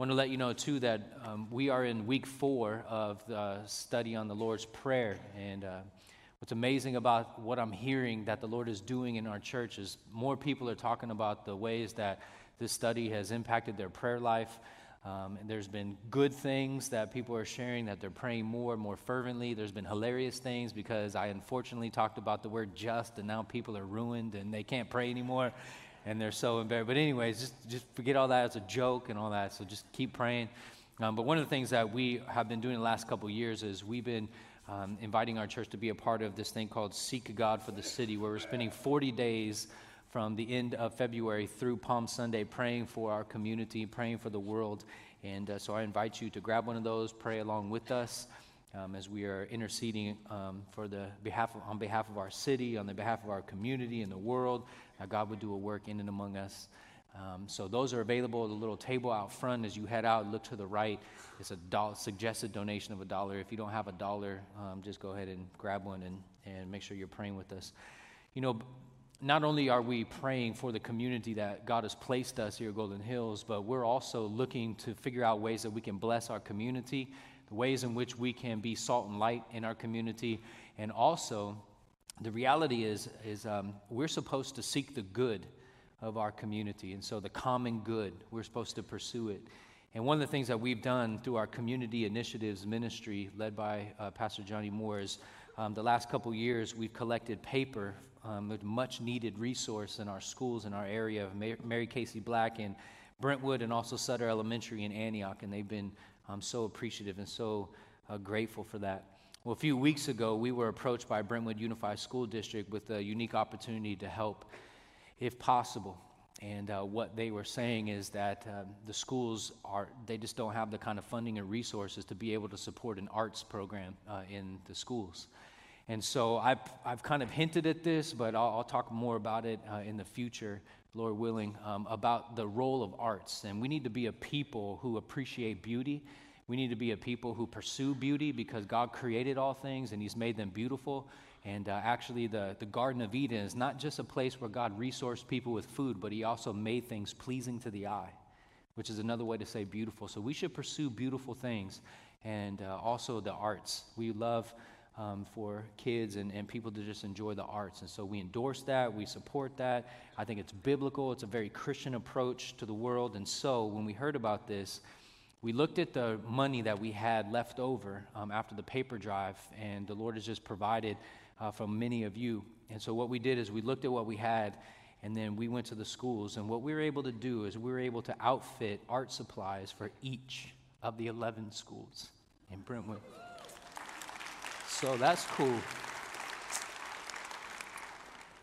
want to let you know, too, that um, we are in week four of the study on the Lord's Prayer. And uh, what's amazing about what I'm hearing that the Lord is doing in our church is more people are talking about the ways that this study has impacted their prayer life. Um, and there's been good things that people are sharing that they're praying more and more fervently. There's been hilarious things because I unfortunately talked about the word just, and now people are ruined and they can't pray anymore and they're so embarrassed. But anyways, just just forget all that as a joke and all that. So just keep praying. Um, but one of the things that we have been doing the last couple years is we've been um, inviting our church to be a part of this thing called Seek God for the City, where we're spending 40 days from the end of February through Palm Sunday praying for our community, praying for the world. And uh, so I invite you to grab one of those, pray along with us. Um, as we are interceding um, for the behalf of, on behalf of our city, on the behalf of our community and the world, God would do a work in and among us. Um, so those are available at the little table out front. As you head out, look to the right. It's a dollar, suggested donation of a dollar. If you don't have a dollar, um, just go ahead and grab one and, and make sure you're praying with us. You know, not only are we praying for the community that God has placed us here at Golden Hills, but we're also looking to figure out ways that we can bless our community, the ways in which we can be salt and light in our community, and also the reality is, is um, we're supposed to seek the good of our community. And so the common good, we're supposed to pursue it. And one of the things that we've done through our community initiatives ministry, led by uh, Pastor Johnny Moore, is um, the last couple years we've collected paper um, with much needed resource in our schools in our area of Mary Casey Black and Brentwood and also Sutter Elementary in Antioch. And they've been um, so appreciative and so uh, grateful for that. Well, a few weeks ago, we were approached by Brentwood Unified School District with a unique opportunity to help, if possible. And uh, what they were saying is that uh, the schools are, they just don't have the kind of funding and resources to be able to support an arts program uh, in the schools. And so I've, I've kind of hinted at this, but I'll, I'll talk more about it uh, in the future, Lord willing, um, about the role of arts. And we need to be a people who appreciate beauty we need to be a people who pursue beauty because God created all things and He's made them beautiful. And uh, actually, the, the Garden of Eden is not just a place where God resourced people with food, but He also made things pleasing to the eye, which is another way to say beautiful. So we should pursue beautiful things and uh, also the arts. We love um, for kids and, and people to just enjoy the arts. And so we endorse that, we support that. I think it's biblical, it's a very Christian approach to the world. And so when we heard about this, we looked at the money that we had left over um, after the paper drive, and the Lord has just provided uh, from many of you. And so, what we did is we looked at what we had, and then we went to the schools. And what we were able to do is we were able to outfit art supplies for each of the 11 schools in Brentwood. So, that's cool.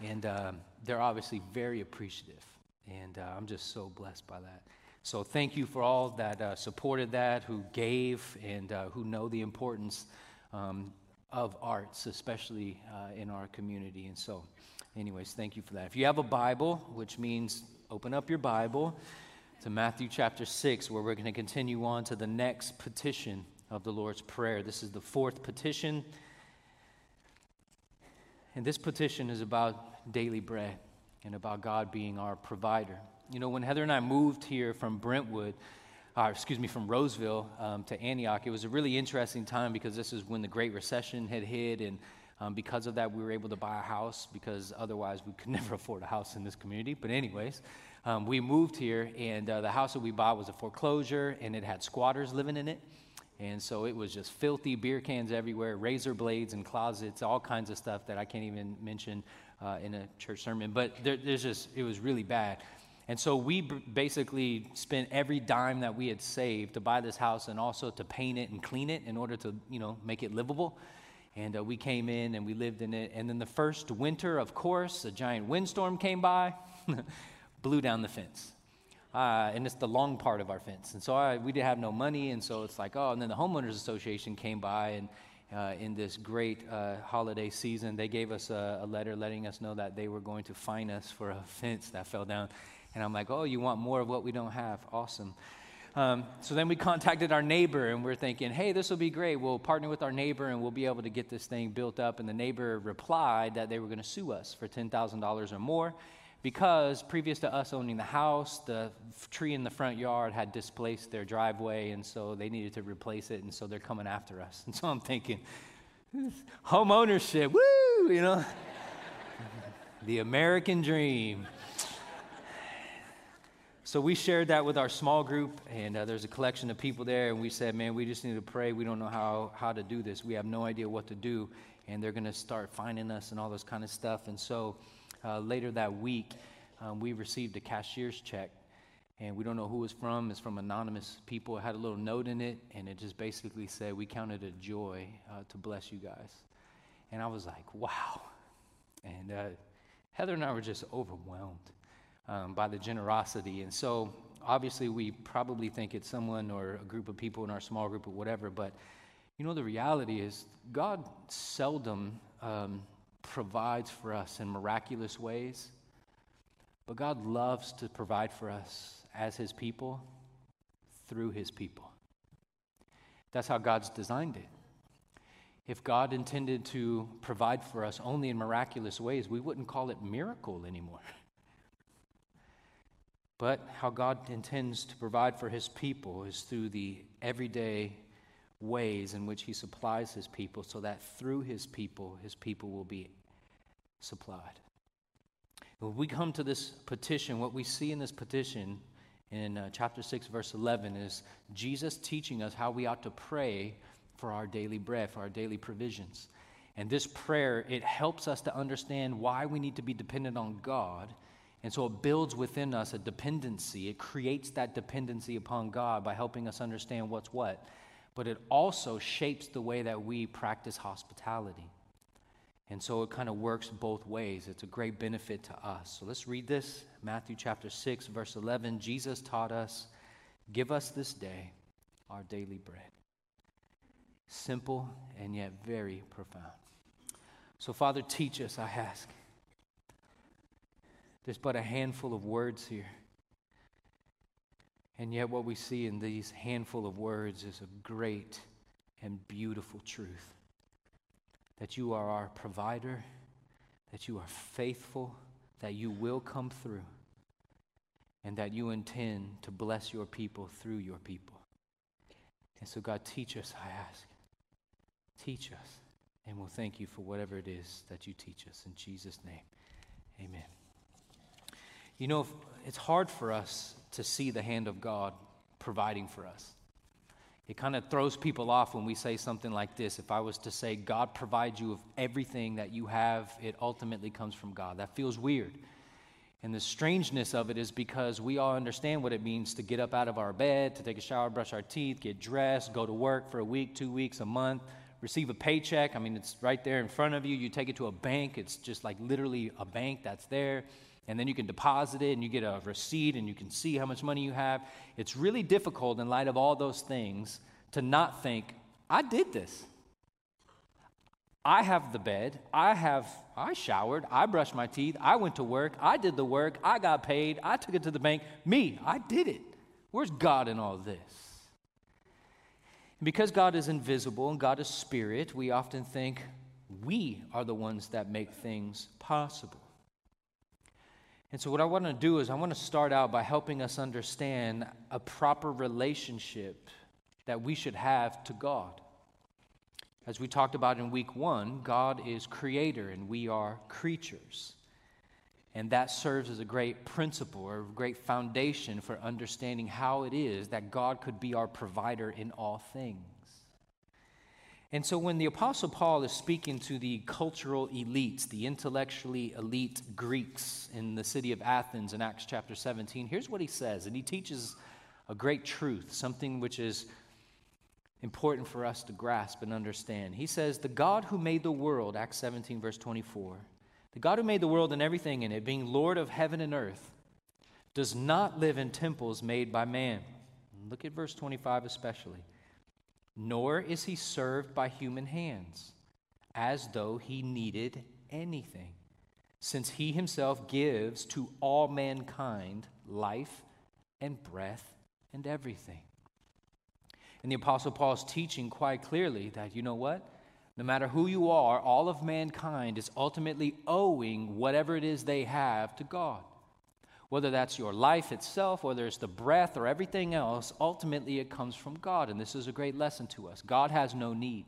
And um, they're obviously very appreciative. And uh, I'm just so blessed by that. So thank you for all that uh, supported that, who gave, and uh, who know the importance um, of arts, especially uh, in our community. And so, anyways, thank you for that. If you have a Bible, which means open up your Bible to Matthew chapter 6, where we're going to continue on to the next petition of the Lord's Prayer. This is the fourth petition. And this petition is about daily bread and about God being our provider. You know, when Heather and I moved here from Brentwood, uh, excuse me, from Roseville um, to Antioch, it was a really interesting time because this is when the Great Recession had hit, and um, because of that, we were able to buy a house because otherwise we could never afford a house in this community. But, anyways, um, we moved here, and uh, the house that we bought was a foreclosure, and it had squatters living in it. And so it was just filthy beer cans everywhere, razor blades and closets, all kinds of stuff that I can't even mention uh, in a church sermon. But there, there's just, it was really bad. And so we b- basically spent every dime that we had saved to buy this house and also to paint it and clean it in order to, you know, make it livable. And uh, we came in and we lived in it. And then the first winter, of course, a giant windstorm came by, blew down the fence. Uh, and it's the long part of our fence. And so I, we didn't have no money. And so it's like, oh, and then the Homeowners Association came by and uh, in this great uh, holiday season, they gave us a, a, letter letting us know that they were going to fine us for a fence that fell down. And I'm like, oh, you want more of what we don't have? Awesome. Um, so then we contacted our neighbor and we're thinking, hey, this will be great. We'll partner with our neighbor and we'll be able to get this thing built up. And the neighbor replied that they were going to sue us for $10,000 or more. Because previous to us owning the house, the tree in the front yard had displaced their driveway, and so they needed to replace it, and so they're coming after us. And so I'm thinking, home ownership, woo, you know, the American dream. So we shared that with our small group, and uh, there's a collection of people there, and we said, man, we just need to pray. We don't know how, how to do this. We have no idea what to do, and they're going to start finding us and all this kind of stuff. And so uh, later that week, um, we received a cashier's check, and we don't know who it's from. It's from anonymous people. It had a little note in it, and it just basically said, we counted a joy uh, to bless you guys. And I was like, wow. And uh, Heather and I were just overwhelmed um, by the generosity. And so, obviously, we probably think it's someone or a group of people in our small group or whatever, but you know, the reality is God seldom um, provides for us in miraculous ways, but God loves to provide for us as His people through His people. That's how God's designed it. If God intended to provide for us only in miraculous ways, we wouldn't call it miracle anymore. But how God intends to provide for his people is through the everyday ways in which he supplies his people so that through his people, his people will be supplied. When we come to this petition, what we see in this petition in uh, chapter 6, verse 11, is Jesus teaching us how we ought to pray for our daily bread, for our daily provisions. And this prayer, it helps us to understand why we need to be dependent on God and so it builds within us a dependency. It creates that dependency upon God by helping us understand what's what. But it also shapes the way that we practice hospitality. And so it kind of works both ways. It's a great benefit to us. So let's read this Matthew chapter 6, verse 11. Jesus taught us, Give us this day our daily bread. Simple and yet very profound. So, Father, teach us, I ask. There's but a handful of words here. And yet, what we see in these handful of words is a great and beautiful truth that you are our provider, that you are faithful, that you will come through, and that you intend to bless your people through your people. And so, God, teach us, I ask. Teach us. And we'll thank you for whatever it is that you teach us. In Jesus' name, amen. You know, it's hard for us to see the hand of God providing for us. It kind of throws people off when we say something like this. If I was to say, God provides you with everything that you have, it ultimately comes from God. That feels weird. And the strangeness of it is because we all understand what it means to get up out of our bed, to take a shower, brush our teeth, get dressed, go to work for a week, two weeks, a month, receive a paycheck. I mean, it's right there in front of you. You take it to a bank, it's just like literally a bank that's there and then you can deposit it and you get a receipt and you can see how much money you have. It's really difficult in light of all those things to not think, I did this. I have the bed. I have I showered, I brushed my teeth, I went to work, I did the work, I got paid, I took it to the bank. Me, I did it. Where's God in all this? because God is invisible and God is spirit, we often think we are the ones that make things possible. And so, what I want to do is, I want to start out by helping us understand a proper relationship that we should have to God. As we talked about in week one, God is creator and we are creatures. And that serves as a great principle or a great foundation for understanding how it is that God could be our provider in all things. And so, when the Apostle Paul is speaking to the cultural elites, the intellectually elite Greeks in the city of Athens in Acts chapter 17, here's what he says. And he teaches a great truth, something which is important for us to grasp and understand. He says, The God who made the world, Acts 17, verse 24, the God who made the world and everything in it, being Lord of heaven and earth, does not live in temples made by man. Look at verse 25 especially nor is he served by human hands, as though he needed anything, since he himself gives to all mankind life and breath and everything. And the Apostle Paul is teaching quite clearly that, you know what? no matter who you are, all of mankind is ultimately owing whatever it is they have to God. Whether that's your life itself, whether it's the breath or everything else, ultimately it comes from God. And this is a great lesson to us. God has no need.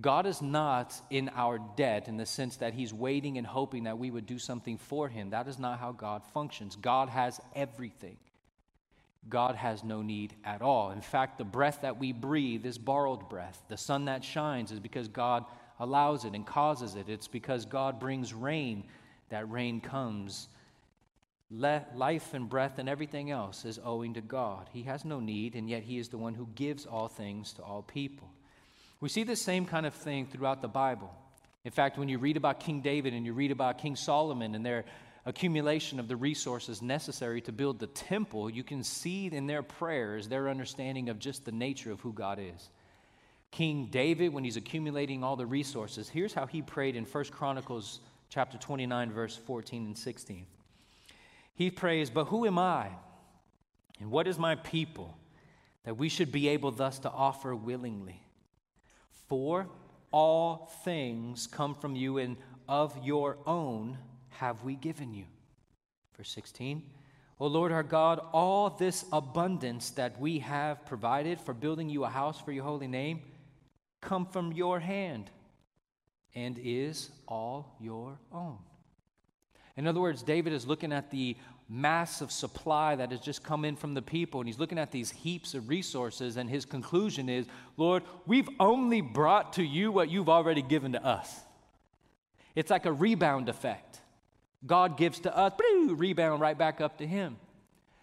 God is not in our debt in the sense that He's waiting and hoping that we would do something for Him. That is not how God functions. God has everything. God has no need at all. In fact, the breath that we breathe is borrowed breath. The sun that shines is because God allows it and causes it. It's because God brings rain that rain comes life and breath and everything else is owing to God. He has no need, and yet He is the one who gives all things to all people. We see the same kind of thing throughout the Bible. In fact, when you read about King David and you read about King Solomon and their accumulation of the resources necessary to build the temple, you can see in their prayers their understanding of just the nature of who God is. King David, when he's accumulating all the resources, here's how he prayed in 1 Chronicles chapter 29, verse 14 and 16. He prays, But who am I? And what is my people that we should be able thus to offer willingly? For all things come from you, and of your own have we given you. Verse 16. O Lord our God, all this abundance that we have provided for building you a house for your holy name come from your hand and is all your own. In other words, David is looking at the massive supply that has just come in from the people, and he's looking at these heaps of resources, and his conclusion is Lord, we've only brought to you what you've already given to us. It's like a rebound effect. God gives to us, rebound right back up to him.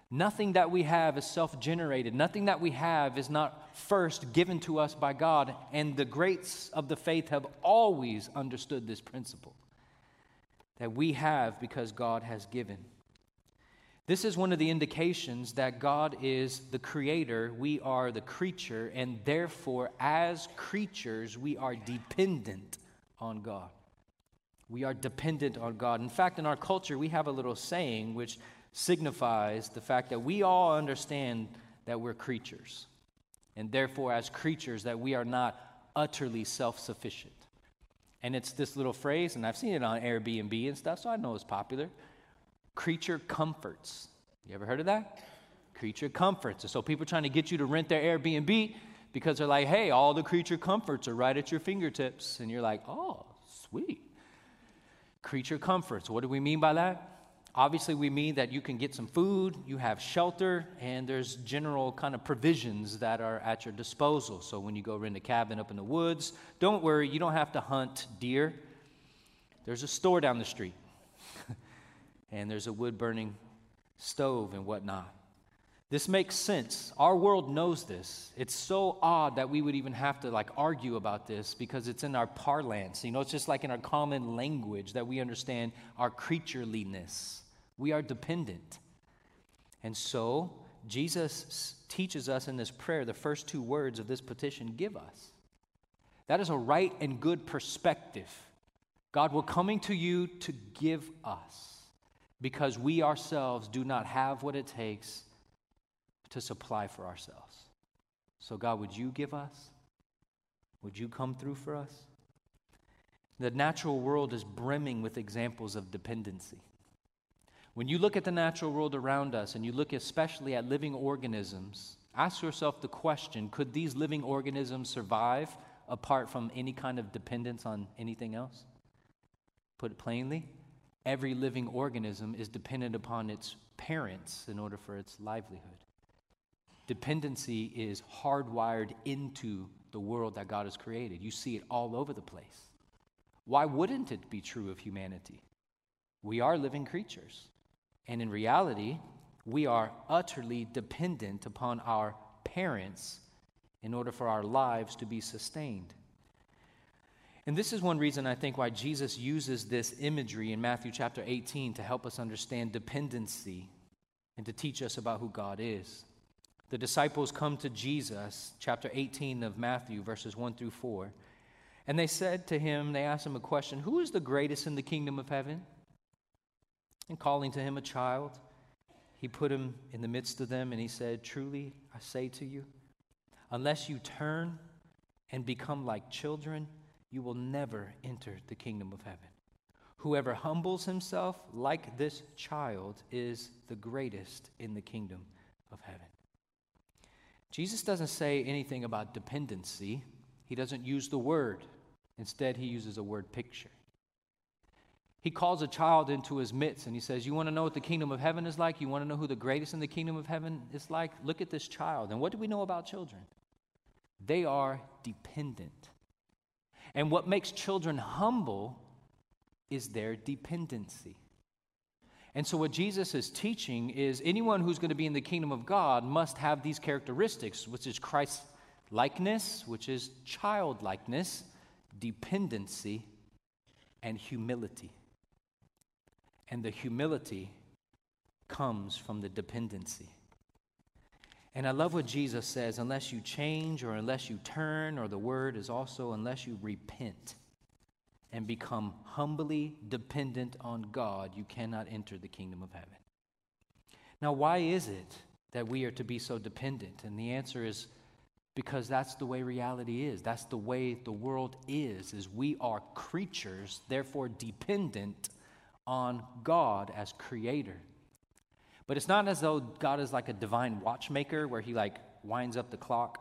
Nothing that we have is self generated. Nothing that we have is not first given to us by God. And the greats of the faith have always understood this principle that we have because God has given. This is one of the indications that God is the creator, we are the creature, and therefore, as creatures, we are dependent on God. We are dependent on God. In fact, in our culture, we have a little saying which signifies the fact that we all understand that we're creatures, and therefore, as creatures, that we are not utterly self sufficient. And it's this little phrase, and I've seen it on Airbnb and stuff, so I know it's popular. Creature comforts. You ever heard of that? Creature comforts. So people are trying to get you to rent their Airbnb because they're like, hey, all the creature comforts are right at your fingertips. And you're like, oh, sweet. Creature comforts. What do we mean by that? Obviously, we mean that you can get some food, you have shelter, and there's general kind of provisions that are at your disposal. So when you go rent a cabin up in the woods, don't worry, you don't have to hunt deer. There's a store down the street, and there's a wood burning stove and whatnot. This makes sense. Our world knows this. It's so odd that we would even have to like argue about this because it's in our parlance. You know, it's just like in our common language that we understand our creatureliness. We are dependent. And so, Jesus teaches us in this prayer the first two words of this petition give us. That is a right and good perspective. God, we're coming to you to give us because we ourselves do not have what it takes to supply for ourselves. So, God, would you give us? Would you come through for us? The natural world is brimming with examples of dependency. When you look at the natural world around us and you look especially at living organisms, ask yourself the question could these living organisms survive apart from any kind of dependence on anything else? Put it plainly, every living organism is dependent upon its parents in order for its livelihood. Dependency is hardwired into the world that God has created. You see it all over the place. Why wouldn't it be true of humanity? We are living creatures. And in reality, we are utterly dependent upon our parents in order for our lives to be sustained. And this is one reason I think why Jesus uses this imagery in Matthew chapter 18 to help us understand dependency and to teach us about who God is. The disciples come to Jesus, chapter 18 of Matthew, verses 1 through 4, and they said to him, they asked him a question Who is the greatest in the kingdom of heaven? And calling to him a child, he put him in the midst of them and he said, Truly, I say to you, unless you turn and become like children, you will never enter the kingdom of heaven. Whoever humbles himself like this child is the greatest in the kingdom of heaven. Jesus doesn't say anything about dependency, he doesn't use the word. Instead, he uses a word picture. He calls a child into his midst and he says, You want to know what the kingdom of heaven is like? You want to know who the greatest in the kingdom of heaven is like? Look at this child. And what do we know about children? They are dependent. And what makes children humble is their dependency. And so, what Jesus is teaching is anyone who's going to be in the kingdom of God must have these characteristics, which is Christ likeness, which is childlikeness, dependency, and humility. And the humility comes from the dependency. And I love what Jesus says unless you change or unless you turn, or the word is also unless you repent and become humbly dependent on God, you cannot enter the kingdom of heaven. Now, why is it that we are to be so dependent? And the answer is because that's the way reality is. That's the way the world is is we are creatures, therefore dependent on God as creator. But it's not as though God is like a divine watchmaker where he like winds up the clock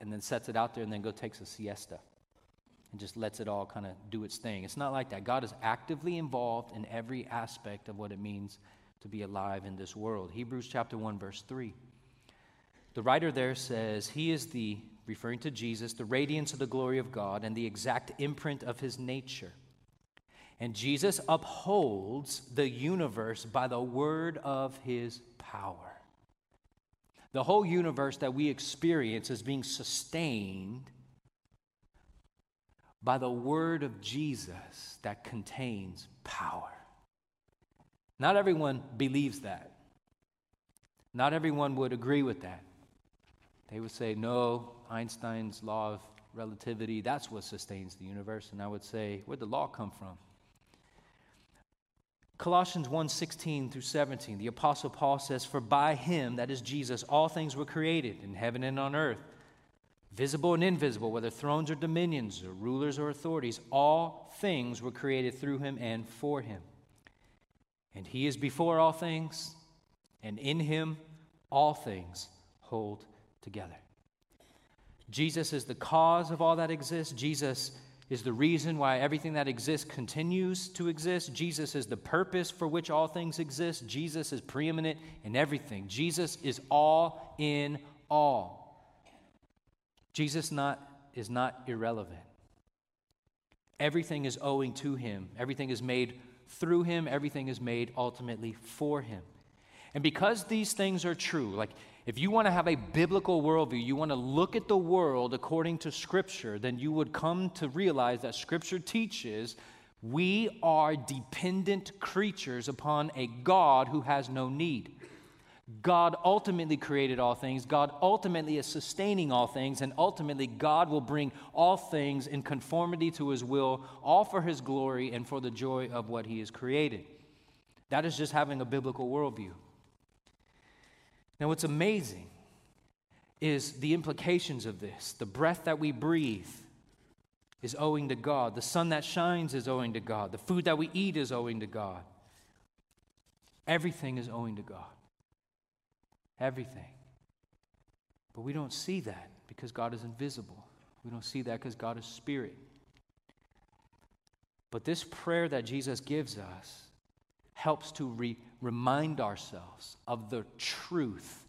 and then sets it out there and then go takes a siesta and just lets it all kind of do its thing. It's not like that. God is actively involved in every aspect of what it means to be alive in this world. Hebrews chapter 1 verse 3. The writer there says, He is the, referring to Jesus, the radiance of the glory of God and the exact imprint of his nature and Jesus upholds the universe by the word of his power. The whole universe that we experience is being sustained by the word of Jesus that contains power. Not everyone believes that. Not everyone would agree with that. They would say, no, Einstein's law of relativity, that's what sustains the universe. And I would say, where'd the law come from? Colossians 1 16 through 17, the Apostle Paul says, For by him, that is Jesus, all things were created in heaven and on earth, visible and invisible, whether thrones or dominions or rulers or authorities, all things were created through him and for him. And he is before all things, and in him all things hold together. Jesus is the cause of all that exists. Jesus is the reason why everything that exists continues to exist. Jesus is the purpose for which all things exist. Jesus is preeminent in everything. Jesus is all in all. Jesus not, is not irrelevant. Everything is owing to him, everything is made through him, everything is made ultimately for him. And because these things are true, like if you want to have a biblical worldview, you want to look at the world according to Scripture, then you would come to realize that Scripture teaches we are dependent creatures upon a God who has no need. God ultimately created all things. God ultimately is sustaining all things. And ultimately, God will bring all things in conformity to his will, all for his glory and for the joy of what he has created. That is just having a biblical worldview. Now, what's amazing is the implications of this. The breath that we breathe is owing to God, the sun that shines is owing to God, the food that we eat is owing to God. Everything is owing to God. Everything. But we don't see that because God is invisible. We don't see that because God is spirit. But this prayer that Jesus gives us helps to re- remind ourselves of the truth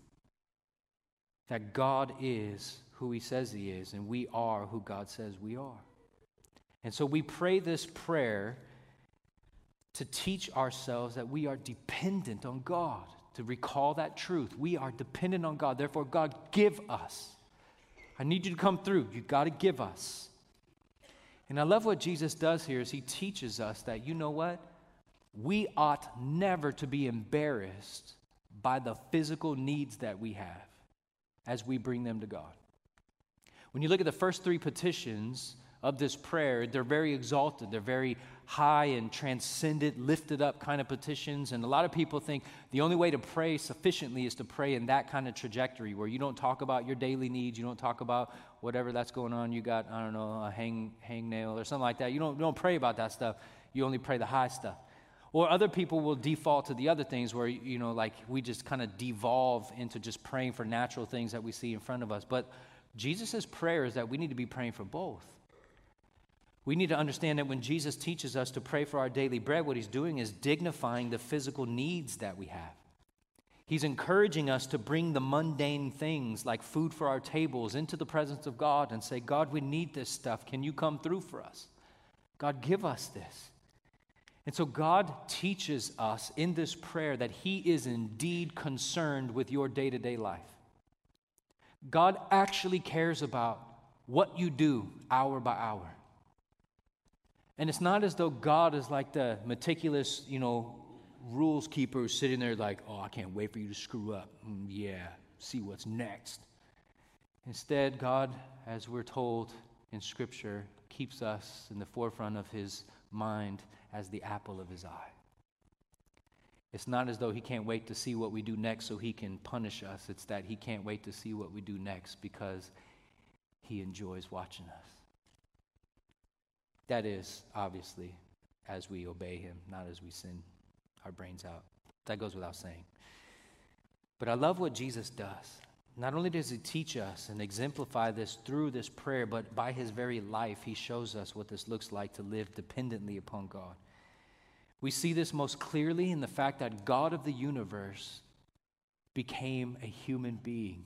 that God is who He says He is, and we are who God says we are. And so we pray this prayer to teach ourselves that we are dependent on God, to recall that truth. We are dependent on God. Therefore, God, give us. I need you to come through. You've got to give us. And I love what Jesus does here is he teaches us that, you know what? We ought never to be embarrassed by the physical needs that we have as we bring them to God. When you look at the first three petitions of this prayer, they're very exalted. They're very high and transcendent, lifted up kind of petitions. And a lot of people think the only way to pray sufficiently is to pray in that kind of trajectory where you don't talk about your daily needs, you don't talk about whatever that's going on. You got, I don't know, a hang, hang nail or something like that. You don't, you don't pray about that stuff. You only pray the high stuff. Or other people will default to the other things where, you know, like we just kind of devolve into just praying for natural things that we see in front of us. But Jesus' prayer is that we need to be praying for both. We need to understand that when Jesus teaches us to pray for our daily bread, what he's doing is dignifying the physical needs that we have. He's encouraging us to bring the mundane things like food for our tables into the presence of God and say, God, we need this stuff. Can you come through for us? God, give us this. And so God teaches us in this prayer that He is indeed concerned with your day to day life. God actually cares about what you do hour by hour. And it's not as though God is like the meticulous, you know, rules keeper sitting there like, oh, I can't wait for you to screw up. Mm, yeah, see what's next. Instead, God, as we're told in Scripture, keeps us in the forefront of His mind as the apple of his eye. It's not as though he can't wait to see what we do next so he can punish us. It's that he can't wait to see what we do next because he enjoys watching us. That is, obviously, as we obey him, not as we sin our brains out. That goes without saying. But I love what Jesus does. Not only does he teach us and exemplify this through this prayer, but by his very life, he shows us what this looks like to live dependently upon God. We see this most clearly in the fact that God of the universe became a human being.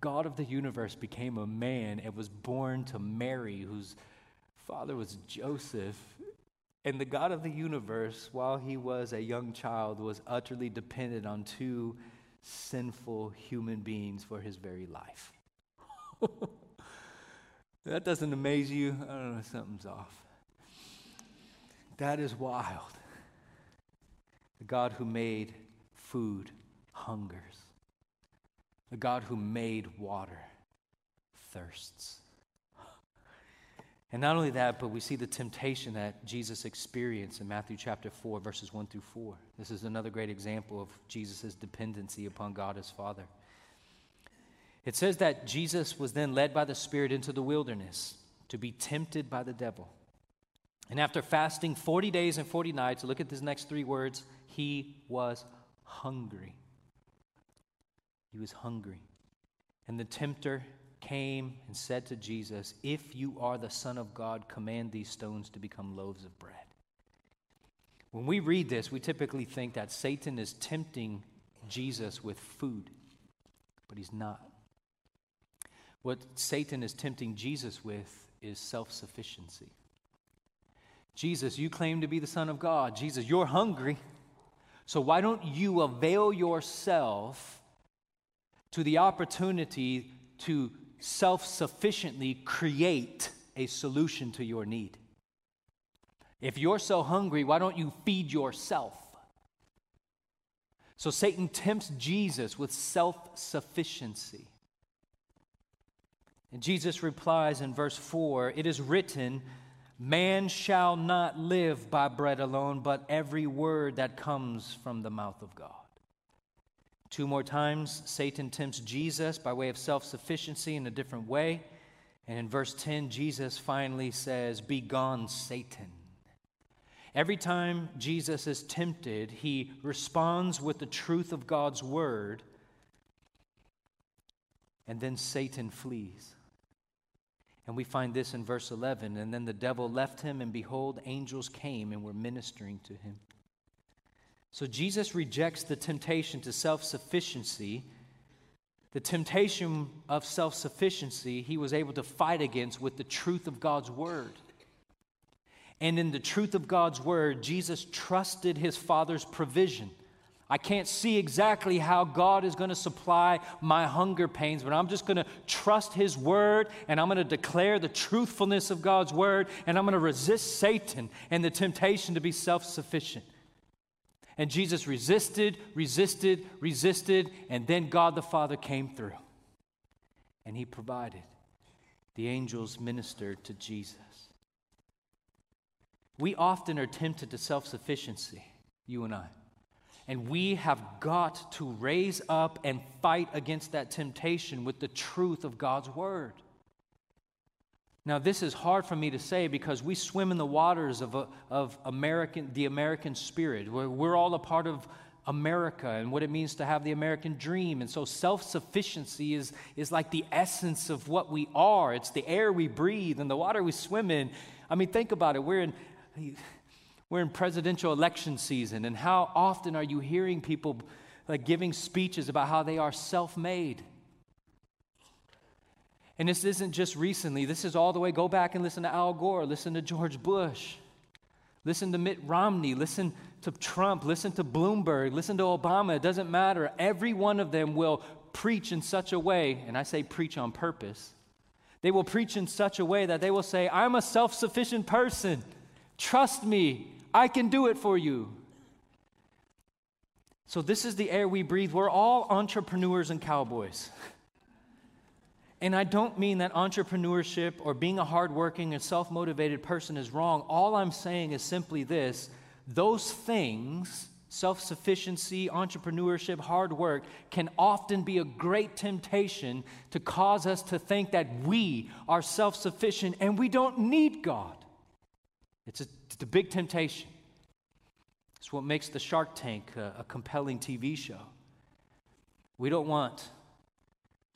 God of the universe became a man and was born to Mary, whose father was Joseph. And the God of the universe, while he was a young child, was utterly dependent on two sinful human beings for his very life. that doesn't amaze you? I don't know, something's off. That is wild. The God who made food hungers, the God who made water thirsts. And not only that, but we see the temptation that Jesus experienced in Matthew chapter 4, verses 1 through 4. This is another great example of Jesus' dependency upon God as Father. It says that Jesus was then led by the Spirit into the wilderness to be tempted by the devil. And after fasting 40 days and 40 nights, look at these next three words he was hungry. He was hungry. And the tempter came and said to Jesus, If you are the Son of God, command these stones to become loaves of bread. When we read this, we typically think that Satan is tempting Jesus with food, but he's not. What Satan is tempting Jesus with is self sufficiency. Jesus, you claim to be the Son of God. Jesus, you're hungry. So why don't you avail yourself to the opportunity to self sufficiently create a solution to your need. If you're so hungry, why don't you feed yourself? So Satan tempts Jesus with self sufficiency. And Jesus replies in verse 4 It is written, Man shall not live by bread alone, but every word that comes from the mouth of God. Two more times, Satan tempts Jesus by way of self sufficiency in a different way. And in verse 10, Jesus finally says, Be gone, Satan. Every time Jesus is tempted, he responds with the truth of God's word, and then Satan flees. And we find this in verse 11. And then the devil left him, and behold, angels came and were ministering to him. So Jesus rejects the temptation to self sufficiency. The temptation of self sufficiency he was able to fight against with the truth of God's word. And in the truth of God's word, Jesus trusted his Father's provision. I can't see exactly how God is going to supply my hunger pains, but I'm just going to trust His word and I'm going to declare the truthfulness of God's word and I'm going to resist Satan and the temptation to be self sufficient. And Jesus resisted, resisted, resisted, and then God the Father came through. And he provided. the angels ministered to Jesus. We often are tempted to self sufficiency, you and I. And we have got to raise up and fight against that temptation with the truth of God's word. Now, this is hard for me to say because we swim in the waters of, uh, of American, the American spirit. We're, we're all a part of America and what it means to have the American dream. And so self sufficiency is, is like the essence of what we are. It's the air we breathe and the water we swim in. I mean, think about it. We're in, we're in presidential election season, and how often are you hearing people like giving speeches about how they are self made? And this isn't just recently, this is all the way. Go back and listen to Al Gore, listen to George Bush, listen to Mitt Romney, listen to Trump, listen to Bloomberg, listen to Obama. It doesn't matter. Every one of them will preach in such a way, and I say preach on purpose. They will preach in such a way that they will say, I'm a self sufficient person. Trust me, I can do it for you. So, this is the air we breathe. We're all entrepreneurs and cowboys. And I don't mean that entrepreneurship or being a hardworking and self motivated person is wrong. All I'm saying is simply this those things, self sufficiency, entrepreneurship, hard work, can often be a great temptation to cause us to think that we are self sufficient and we don't need God. It's a, it's a big temptation. It's what makes the Shark Tank a, a compelling TV show. We don't want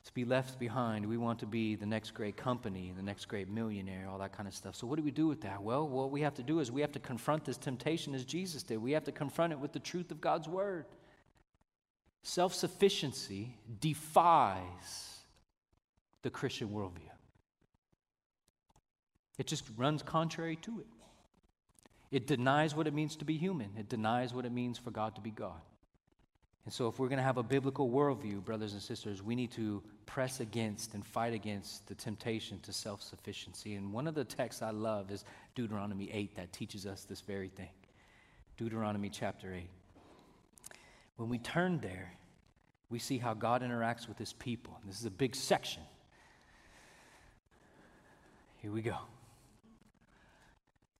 to be left behind. We want to be the next great company, the next great millionaire, all that kind of stuff. So, what do we do with that? Well, what we have to do is we have to confront this temptation as Jesus did. We have to confront it with the truth of God's word. Self sufficiency defies the Christian worldview, it just runs contrary to it. It denies what it means to be human, it denies what it means for God to be God. And so, if we're going to have a biblical worldview, brothers and sisters, we need to press against and fight against the temptation to self sufficiency. And one of the texts I love is Deuteronomy 8 that teaches us this very thing. Deuteronomy chapter 8. When we turn there, we see how God interacts with his people. This is a big section. Here we go.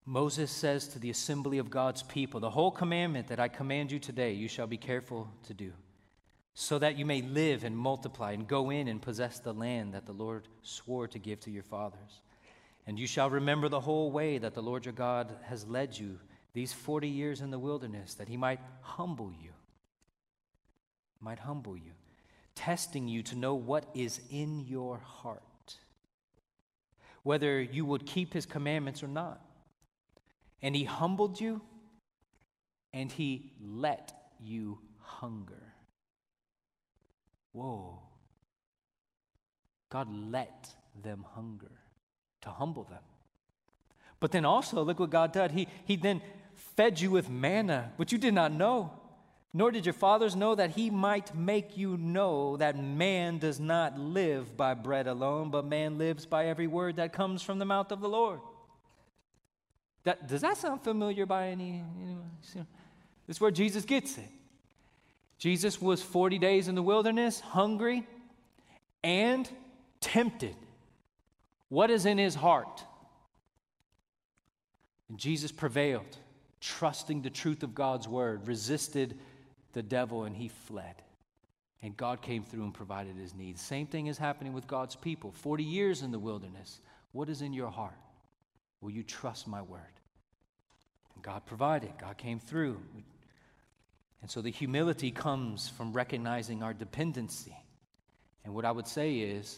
Moses says to the assembly of God's people, The whole commandment that I command you today, you shall be careful to do, so that you may live and multiply and go in and possess the land that the Lord swore to give to your fathers. And you shall remember the whole way that the Lord your God has led you these 40 years in the wilderness, that he might humble you, might humble you, testing you to know what is in your heart, whether you would keep his commandments or not. And he humbled you, and he let you hunger. Whoa. God let them hunger to humble them. But then also, look what God did. He, he then fed you with manna, which you did not know, nor did your fathers know that he might make you know that man does not live by bread alone, but man lives by every word that comes from the mouth of the Lord. That, does that sound familiar by any? Anyone? This is where Jesus gets it. Jesus was 40 days in the wilderness, hungry and tempted. What is in his heart? And Jesus prevailed, trusting the truth of God's word, resisted the devil, and he fled. And God came through and provided his needs. Same thing is happening with God's people. 40 years in the wilderness. What is in your heart? Will you trust my word? And God provided, God came through. And so the humility comes from recognizing our dependency. And what I would say is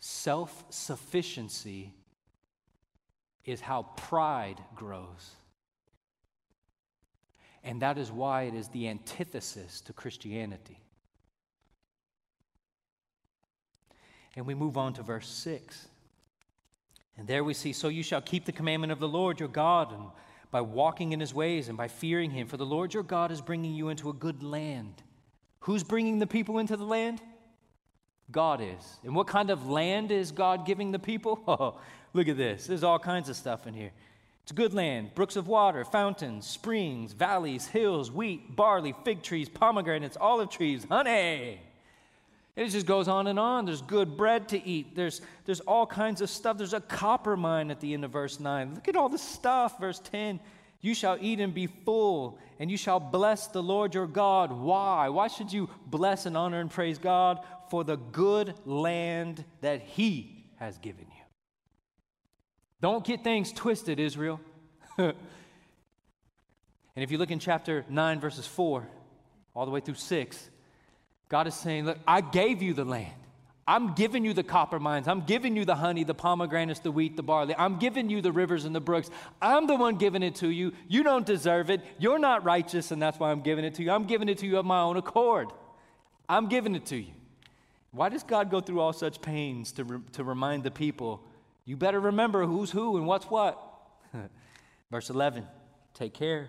self sufficiency is how pride grows. And that is why it is the antithesis to Christianity. And we move on to verse 6. And there we see, So you shall keep the commandment of the Lord your God and by walking in his ways and by fearing him. For the Lord your God is bringing you into a good land. Who's bringing the people into the land? God is. And what kind of land is God giving the people? Oh, look at this. There's all kinds of stuff in here. It's good land brooks of water, fountains, springs, valleys, hills, wheat, barley, fig trees, pomegranates, olive trees, honey. And it just goes on and on. There's good bread to eat. There's, there's all kinds of stuff. There's a copper mine at the end of verse 9. Look at all the stuff. Verse 10 You shall eat and be full, and you shall bless the Lord your God. Why? Why should you bless and honor and praise God? For the good land that He has given you. Don't get things twisted, Israel. and if you look in chapter 9, verses 4, all the way through 6, God is saying, Look, I gave you the land. I'm giving you the copper mines. I'm giving you the honey, the pomegranates, the wheat, the barley. I'm giving you the rivers and the brooks. I'm the one giving it to you. You don't deserve it. You're not righteous, and that's why I'm giving it to you. I'm giving it to you of my own accord. I'm giving it to you. Why does God go through all such pains to, re- to remind the people, you better remember who's who and what's what? Verse 11 take care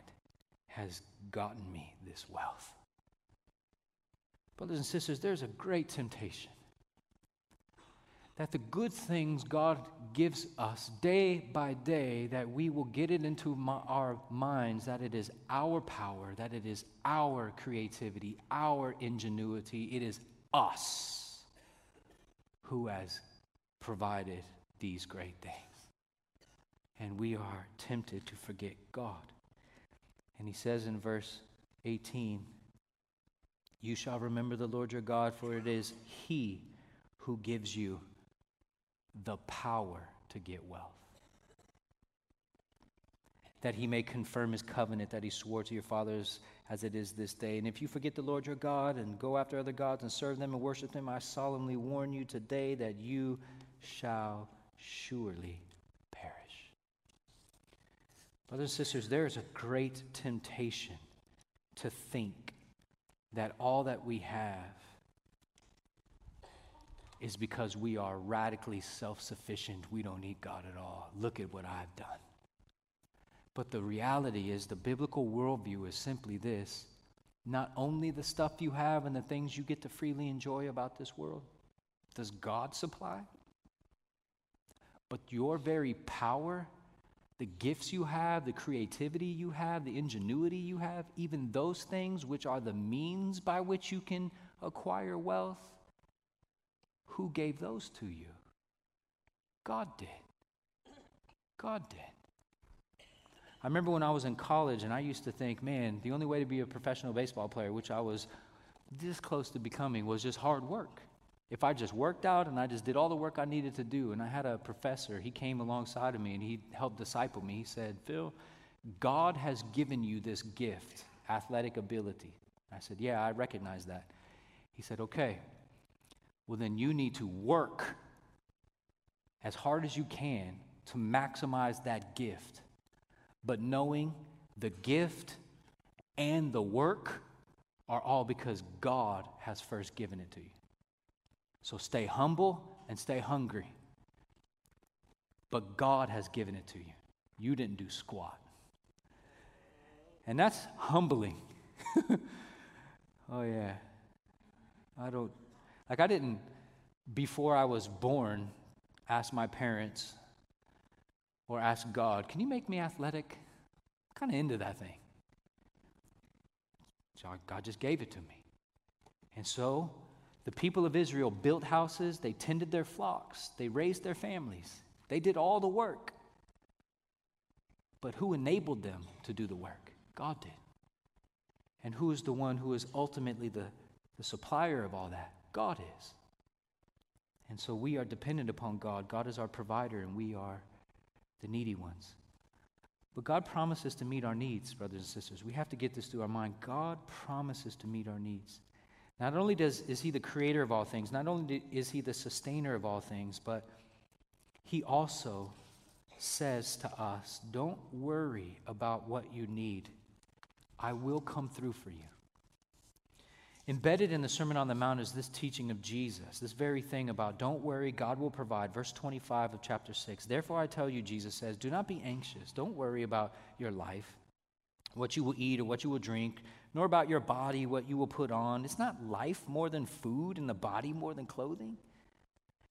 has gotten me this wealth. Brothers and sisters, there's a great temptation that the good things God gives us day by day, that we will get it into my, our minds that it is our power, that it is our creativity, our ingenuity, it is us who has provided these great things. And we are tempted to forget God. And he says in verse 18, You shall remember the Lord your God, for it is he who gives you the power to get wealth. That he may confirm his covenant that he swore to your fathers as it is this day. And if you forget the Lord your God and go after other gods and serve them and worship them, I solemnly warn you today that you shall surely Brothers and sisters, there is a great temptation to think that all that we have is because we are radically self sufficient. We don't need God at all. Look at what I've done. But the reality is, the biblical worldview is simply this not only the stuff you have and the things you get to freely enjoy about this world does God supply, but your very power the gifts you have, the creativity you have, the ingenuity you have, even those things which are the means by which you can acquire wealth, who gave those to you? God did. God did. I remember when I was in college and I used to think, man, the only way to be a professional baseball player, which I was this close to becoming, was just hard work if I just worked out and I just did all the work I needed to do, and I had a professor, he came alongside of me and he helped disciple me. He said, Phil, God has given you this gift, athletic ability. I said, Yeah, I recognize that. He said, Okay, well, then you need to work as hard as you can to maximize that gift. But knowing the gift and the work are all because God has first given it to you. So stay humble and stay hungry. But God has given it to you. You didn't do squat. And that's humbling. oh, yeah. I don't, like, I didn't, before I was born, ask my parents or ask God, can you make me athletic? I'm kind of into that thing. God just gave it to me. And so the people of Israel built houses, they tended their flocks, they raised their families, they did all the work. But who enabled them to do the work? God did. And who is the one who is ultimately the, the supplier of all that? God is. And so we are dependent upon God. God is our provider, and we are the needy ones. But God promises to meet our needs, brothers and sisters. We have to get this through our mind. God promises to meet our needs. Not only does, is He the creator of all things, not only is He the sustainer of all things, but He also says to us, Don't worry about what you need. I will come through for you. Embedded in the Sermon on the Mount is this teaching of Jesus, this very thing about don't worry, God will provide. Verse 25 of chapter 6. Therefore, I tell you, Jesus says, do not be anxious. Don't worry about your life, what you will eat or what you will drink, nor about your body, what you will put on. It's not life more than food and the body more than clothing.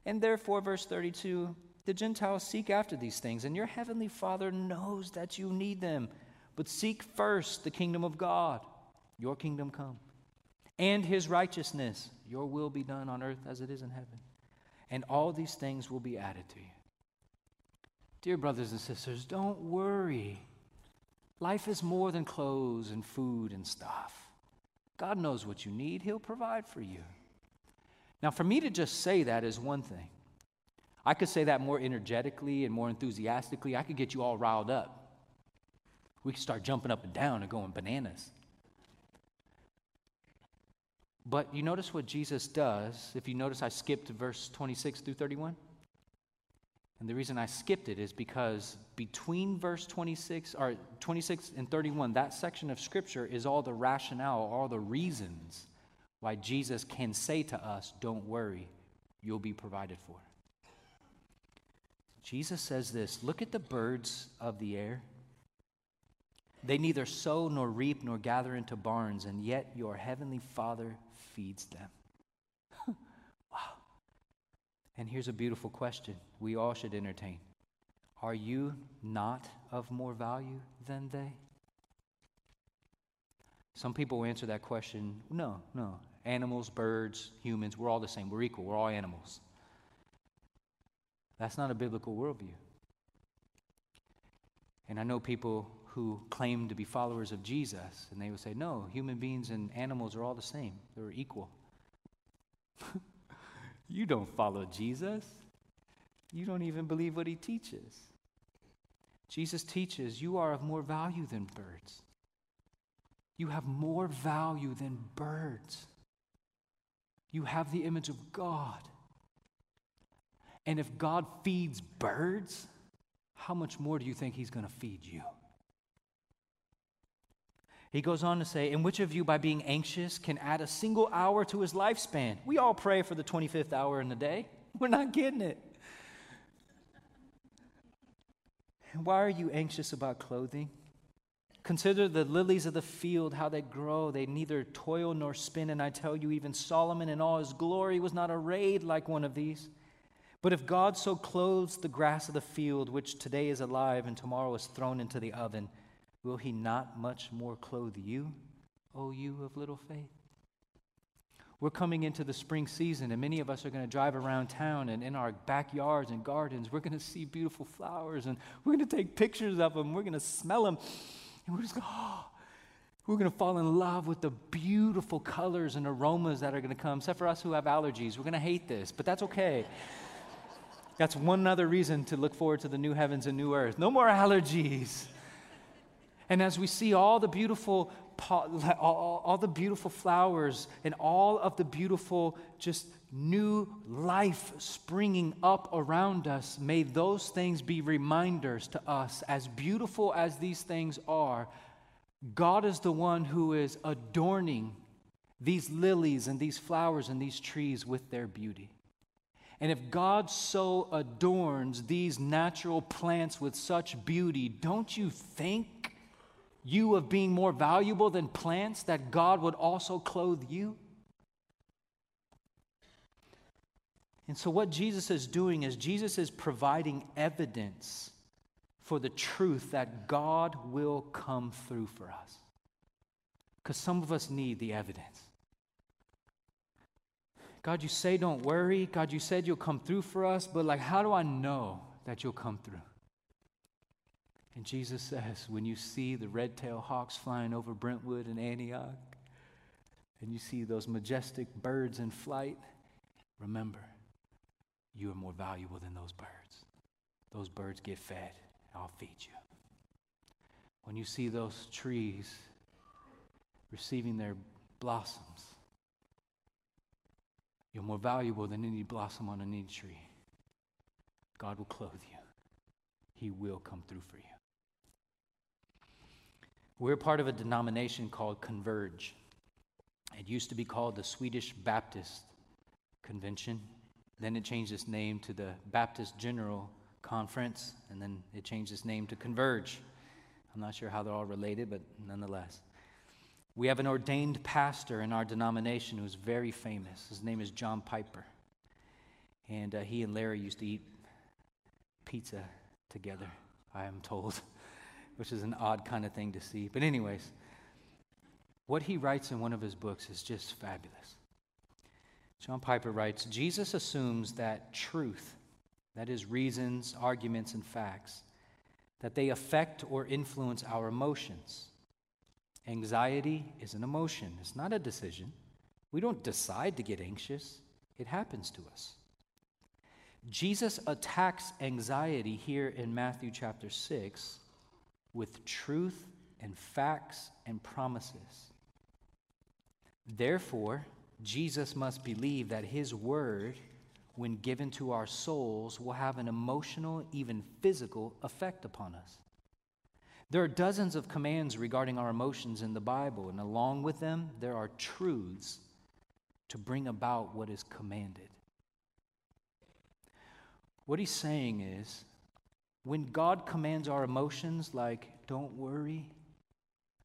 And therefore, verse 32 the Gentiles seek after these things, and your heavenly Father knows that you need them. But seek first the kingdom of God, your kingdom come and his righteousness. Your will be done on earth as it is in heaven. And all these things will be added to you. Dear brothers and sisters, don't worry. Life is more than clothes and food and stuff. God knows what you need, He'll provide for you. Now, for me to just say that is one thing. I could say that more energetically and more enthusiastically. I could get you all riled up. We could start jumping up and down and going bananas. But you notice what Jesus does. If you notice, I skipped verse 26 through 31. And the reason I skipped it is because between verse 26 or 26 and 31, that section of scripture is all the rationale, all the reasons why Jesus can say to us, Don't worry, you'll be provided for. Jesus says this Look at the birds of the air. They neither sow nor reap nor gather into barns, and yet your heavenly Father feeds them. wow. And here's a beautiful question we all should entertain Are you not of more value than they? Some people answer that question no, no. Animals, birds, humans, we're all the same. We're equal. We're all animals. That's not a biblical worldview. And I know people who claim to be followers of Jesus, and they would say, no, human beings and animals are all the same, they're equal. you don't follow Jesus. You don't even believe what he teaches. Jesus teaches you are of more value than birds. You have more value than birds. You have the image of God. And if God feeds birds, how much more do you think he's going to feed you? He goes on to say, And which of you, by being anxious, can add a single hour to his lifespan? We all pray for the 25th hour in the day. We're not getting it. Why are you anxious about clothing? Consider the lilies of the field, how they grow. They neither toil nor spin. And I tell you, even Solomon in all his glory was not arrayed like one of these. But if God so clothes the grass of the field, which today is alive and tomorrow is thrown into the oven, will he not much more clothe you, O you of little faith? We're coming into the spring season, and many of us are going to drive around town and in our backyards and gardens. We're going to see beautiful flowers, and we're going to take pictures of them. We're going to smell them, and we're just going, oh, ah! we're going to fall in love with the beautiful colors and aromas that are going to come. Except for us who have allergies, we're going to hate this, but that's okay. That's one other reason to look forward to the new heavens and new earth. No more allergies. And as we see all the beautiful all, the beautiful flowers and all of the beautiful just new life springing up around us may those things be reminders to us as beautiful as these things are god is the one who is adorning these lilies and these flowers and these trees with their beauty. And if god so adorns these natural plants with such beauty don't you think you of being more valuable than plants, that God would also clothe you? And so, what Jesus is doing is Jesus is providing evidence for the truth that God will come through for us. Because some of us need the evidence. God, you say don't worry. God, you said you'll come through for us, but like, how do I know that you'll come through? And Jesus says, when you see the red tailed hawks flying over Brentwood and Antioch, and you see those majestic birds in flight, remember, you are more valuable than those birds. Those birds get fed, I'll feed you. when you see those trees receiving their blossoms, you're more valuable than any blossom on any tree. God will clothe you, He will come through for you. We're part of a denomination called Converge. It used to be called the Swedish Baptist Convention. Then it changed its name to the Baptist General Conference, and then it changed its name to Converge. I'm not sure how they're all related, but nonetheless. We have an ordained pastor in our denomination who's very famous. His name is John Piper. And uh, he and Larry used to eat pizza together, I am told, which is an odd kind of thing to see. But, anyways, what he writes in one of his books is just fabulous. John Piper writes Jesus assumes that truth, that is, reasons, arguments, and facts, that they affect or influence our emotions. Anxiety is an emotion, it's not a decision. We don't decide to get anxious, it happens to us. Jesus attacks anxiety here in Matthew chapter 6 with truth and facts and promises. Therefore, Jesus must believe that his word, when given to our souls, will have an emotional, even physical effect upon us. There are dozens of commands regarding our emotions in the Bible, and along with them, there are truths to bring about what is commanded. What he's saying is when God commands our emotions, like, don't worry,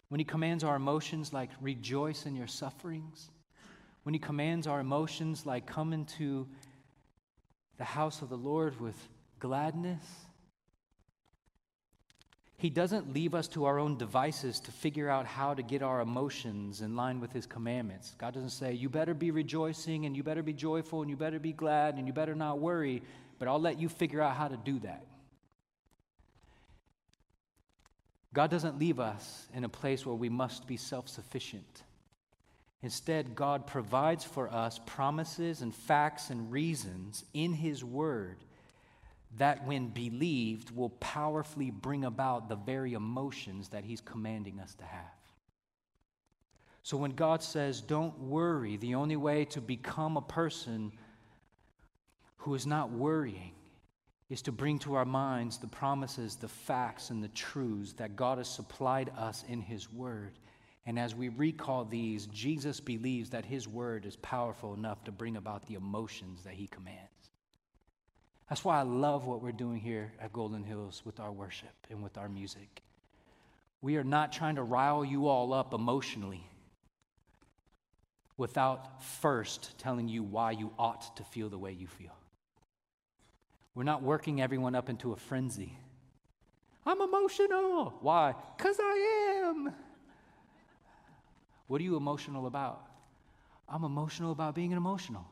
when he commands our emotions, like, rejoice in your sufferings, when he commands our emotions, like, come into the house of the Lord with gladness, he doesn't leave us to our own devices to figure out how to get our emotions in line with His commandments. God doesn't say, you better be rejoicing and you better be joyful and you better be glad and you better not worry, but I'll let you figure out how to do that. God doesn't leave us in a place where we must be self sufficient. Instead, God provides for us promises and facts and reasons in His Word that, when believed, will powerfully bring about the very emotions that He's commanding us to have. So, when God says, Don't worry, the only way to become a person who is not worrying is to bring to our minds the promises, the facts, and the truths that God has supplied us in His Word. And as we recall these, Jesus believes that His Word is powerful enough to bring about the emotions that He commands. That's why I love what we're doing here at Golden Hills with our worship and with our music. We are not trying to rile you all up emotionally without first telling you why you ought to feel the way you feel. We're not working everyone up into a frenzy. I'm emotional. Why? Because I am. What are you emotional about? I'm emotional about being emotional.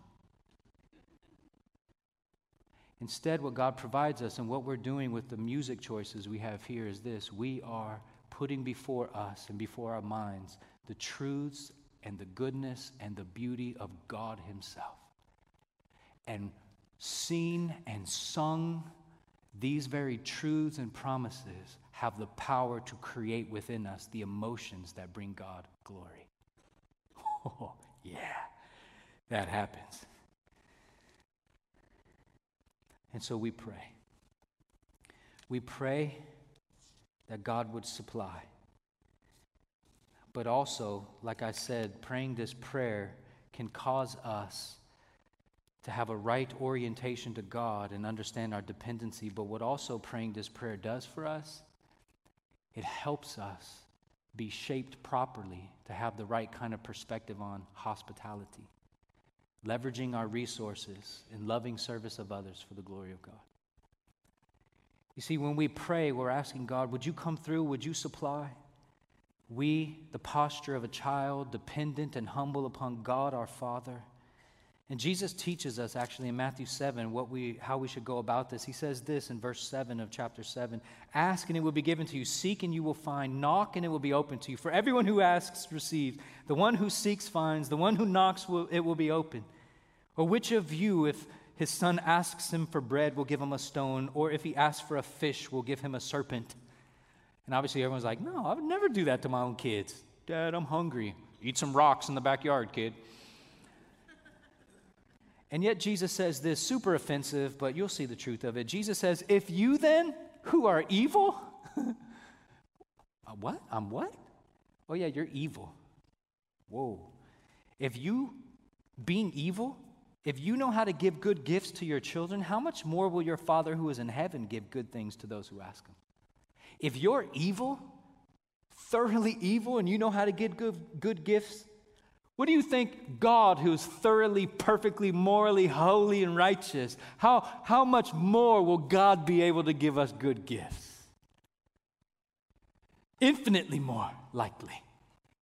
Instead, what God provides us and what we're doing with the music choices we have here is this we are putting before us and before our minds the truths and the goodness and the beauty of God Himself. And seen and sung these very truths and promises have the power to create within us the emotions that bring God glory. Oh, yeah, that happens. And so we pray. We pray that God would supply. But also, like I said, praying this prayer can cause us to have a right orientation to God and understand our dependency. But what also praying this prayer does for us, it helps us be shaped properly to have the right kind of perspective on hospitality leveraging our resources in loving service of others for the glory of God. You see, when we pray, we're asking God, would you come through? Would you supply? We, the posture of a child, dependent and humble upon God our Father. And Jesus teaches us actually in Matthew 7 what we, how we should go about this. He says this in verse 7 of chapter 7 Ask and it will be given to you, seek and you will find, knock and it will be open to you. For everyone who asks receives, the one who seeks finds, the one who knocks will, it will be open. Or which of you, if his son asks him for bread, will give him a stone, or if he asks for a fish, will give him a serpent? And obviously, everyone's like, no, I would never do that to my own kids. Dad, I'm hungry. Eat some rocks in the backyard, kid. And yet, Jesus says this super offensive, but you'll see the truth of it. Jesus says, If you then, who are evil, uh, what? I'm what? Oh, yeah, you're evil. Whoa. If you, being evil, if you know how to give good gifts to your children, how much more will your Father who is in heaven give good things to those who ask him? If you're evil, thoroughly evil, and you know how to give good, good gifts, what do you think God, who's thoroughly, perfectly, morally holy and righteous, how, how much more will God be able to give us good gifts? Infinitely more likely.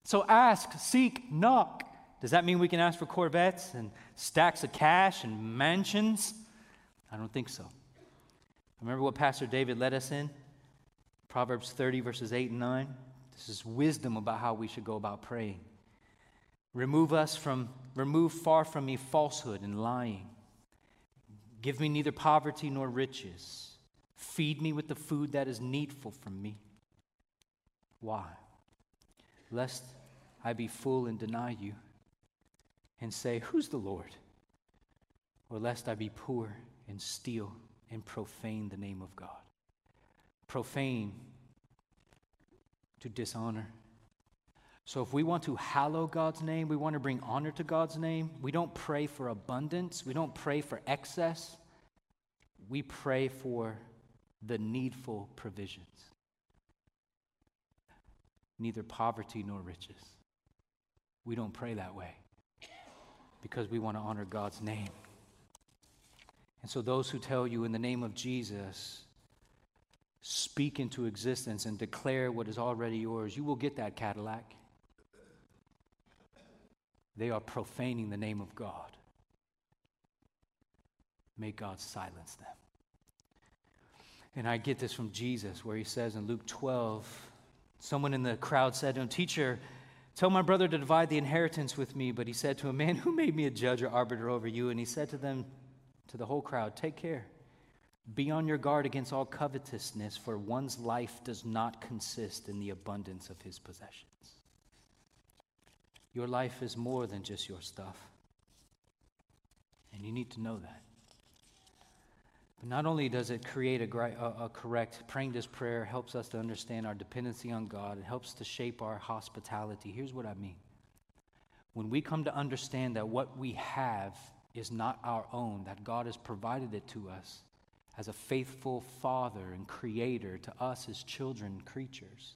So ask, seek, knock. Does that mean we can ask for Corvettes and stacks of cash and mansions? I don't think so. Remember what Pastor David led us in? Proverbs 30, verses 8 and 9. This is wisdom about how we should go about praying. Remove us from, remove far from me falsehood and lying. Give me neither poverty nor riches. Feed me with the food that is needful for me. Why? Lest I be full and deny you and say, Who's the Lord? Or lest I be poor and steal and profane the name of God. Profane to dishonor. So, if we want to hallow God's name, we want to bring honor to God's name, we don't pray for abundance, we don't pray for excess, we pray for the needful provisions. Neither poverty nor riches. We don't pray that way because we want to honor God's name. And so, those who tell you in the name of Jesus, speak into existence and declare what is already yours, you will get that Cadillac. They are profaning the name of God. May God silence them. And I get this from Jesus, where he says in Luke 12, someone in the crowd said to him, Teacher, Tell my brother to divide the inheritance with me. But he said to a man, Who made me a judge or arbiter over you? And he said to them, to the whole crowd, Take care. Be on your guard against all covetousness, for one's life does not consist in the abundance of his possessions. Your life is more than just your stuff. And you need to know that. But not only does it create a, a, a, correct, praying this prayer helps us to understand our dependency on God, it helps to shape our hospitality. Here's what I mean. When we come to understand that what we have is not our own, that God has provided it to us as a faithful Father and Creator to us as children, creatures,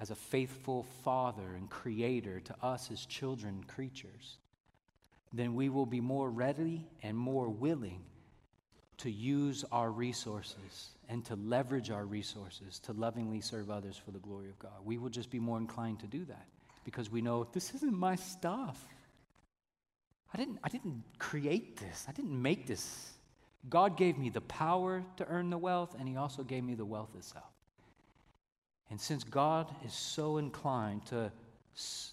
as a faithful Father and Creator to us as children, creatures, then we will be more ready and more willing to use our resources and to leverage our resources to lovingly serve others for the glory of God. We will just be more inclined to do that because we know this isn't my stuff. I didn't, I didn't create this, I didn't make this. God gave me the power to earn the wealth, and He also gave me the wealth itself. And since God is so inclined to,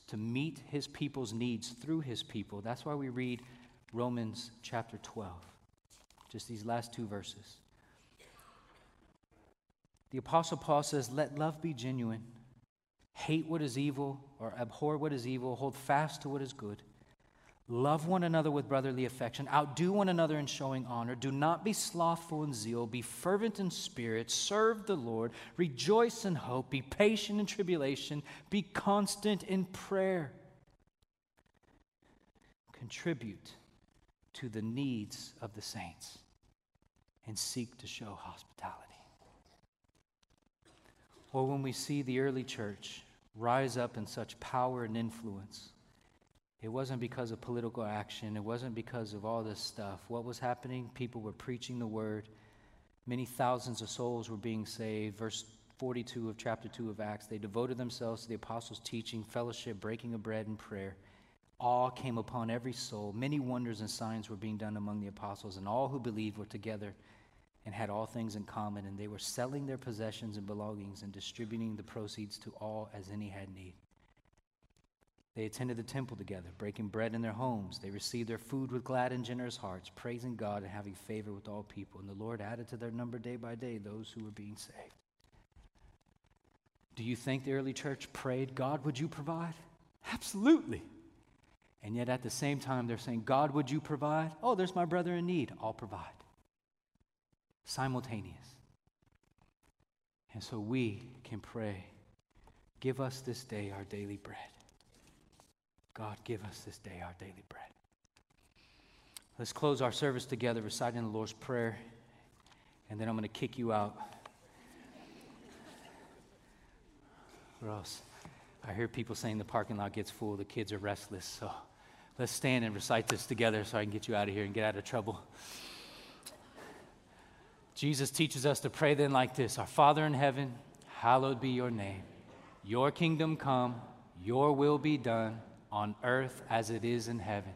to meet His people's needs through His people, that's why we read Romans chapter 12. Just these last two verses. The Apostle Paul says, Let love be genuine. Hate what is evil or abhor what is evil. Hold fast to what is good. Love one another with brotherly affection. Outdo one another in showing honor. Do not be slothful in zeal. Be fervent in spirit. Serve the Lord. Rejoice in hope. Be patient in tribulation. Be constant in prayer. Contribute to the needs of the saints and seek to show hospitality. Or when we see the early church rise up in such power and influence, it wasn't because of political action, it wasn't because of all this stuff. What was happening? People were preaching the word, many thousands of souls were being saved. Verse 42 of chapter 2 of Acts, they devoted themselves to the apostles' teaching, fellowship, breaking of bread, and prayer. Awe came upon every soul. Many wonders and signs were being done among the apostles, and all who believed were together and had all things in common, and they were selling their possessions and belongings and distributing the proceeds to all as any had need. They attended the temple together, breaking bread in their homes. They received their food with glad and generous hearts, praising God and having favor with all people. And the Lord added to their number day by day those who were being saved. Do you think the early church prayed, God, would you provide? Absolutely. And yet at the same time, they're saying, God, would you provide? Oh, there's my brother in need. I'll provide. Simultaneous. And so we can pray, give us this day our daily bread. God, give us this day our daily bread. Let's close our service together reciting the Lord's Prayer, and then I'm going to kick you out. Or else I hear people saying the parking lot gets full, the kids are restless. So let's stand and recite this together so I can get you out of here and get out of trouble. Jesus teaches us to pray then like this Our Father in heaven, hallowed be your name. Your kingdom come, your will be done on earth as it is in heaven.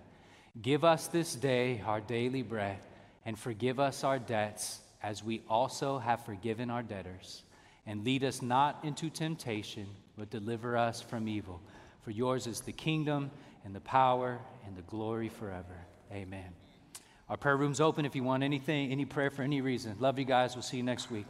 Give us this day our daily bread, and forgive us our debts as we also have forgiven our debtors and lead us not into temptation, but deliver us from evil. For yours is the kingdom and the power and the glory forever. Amen. Our prayer room's open if you want anything, any prayer for any reason. Love you guys. We'll see you next week.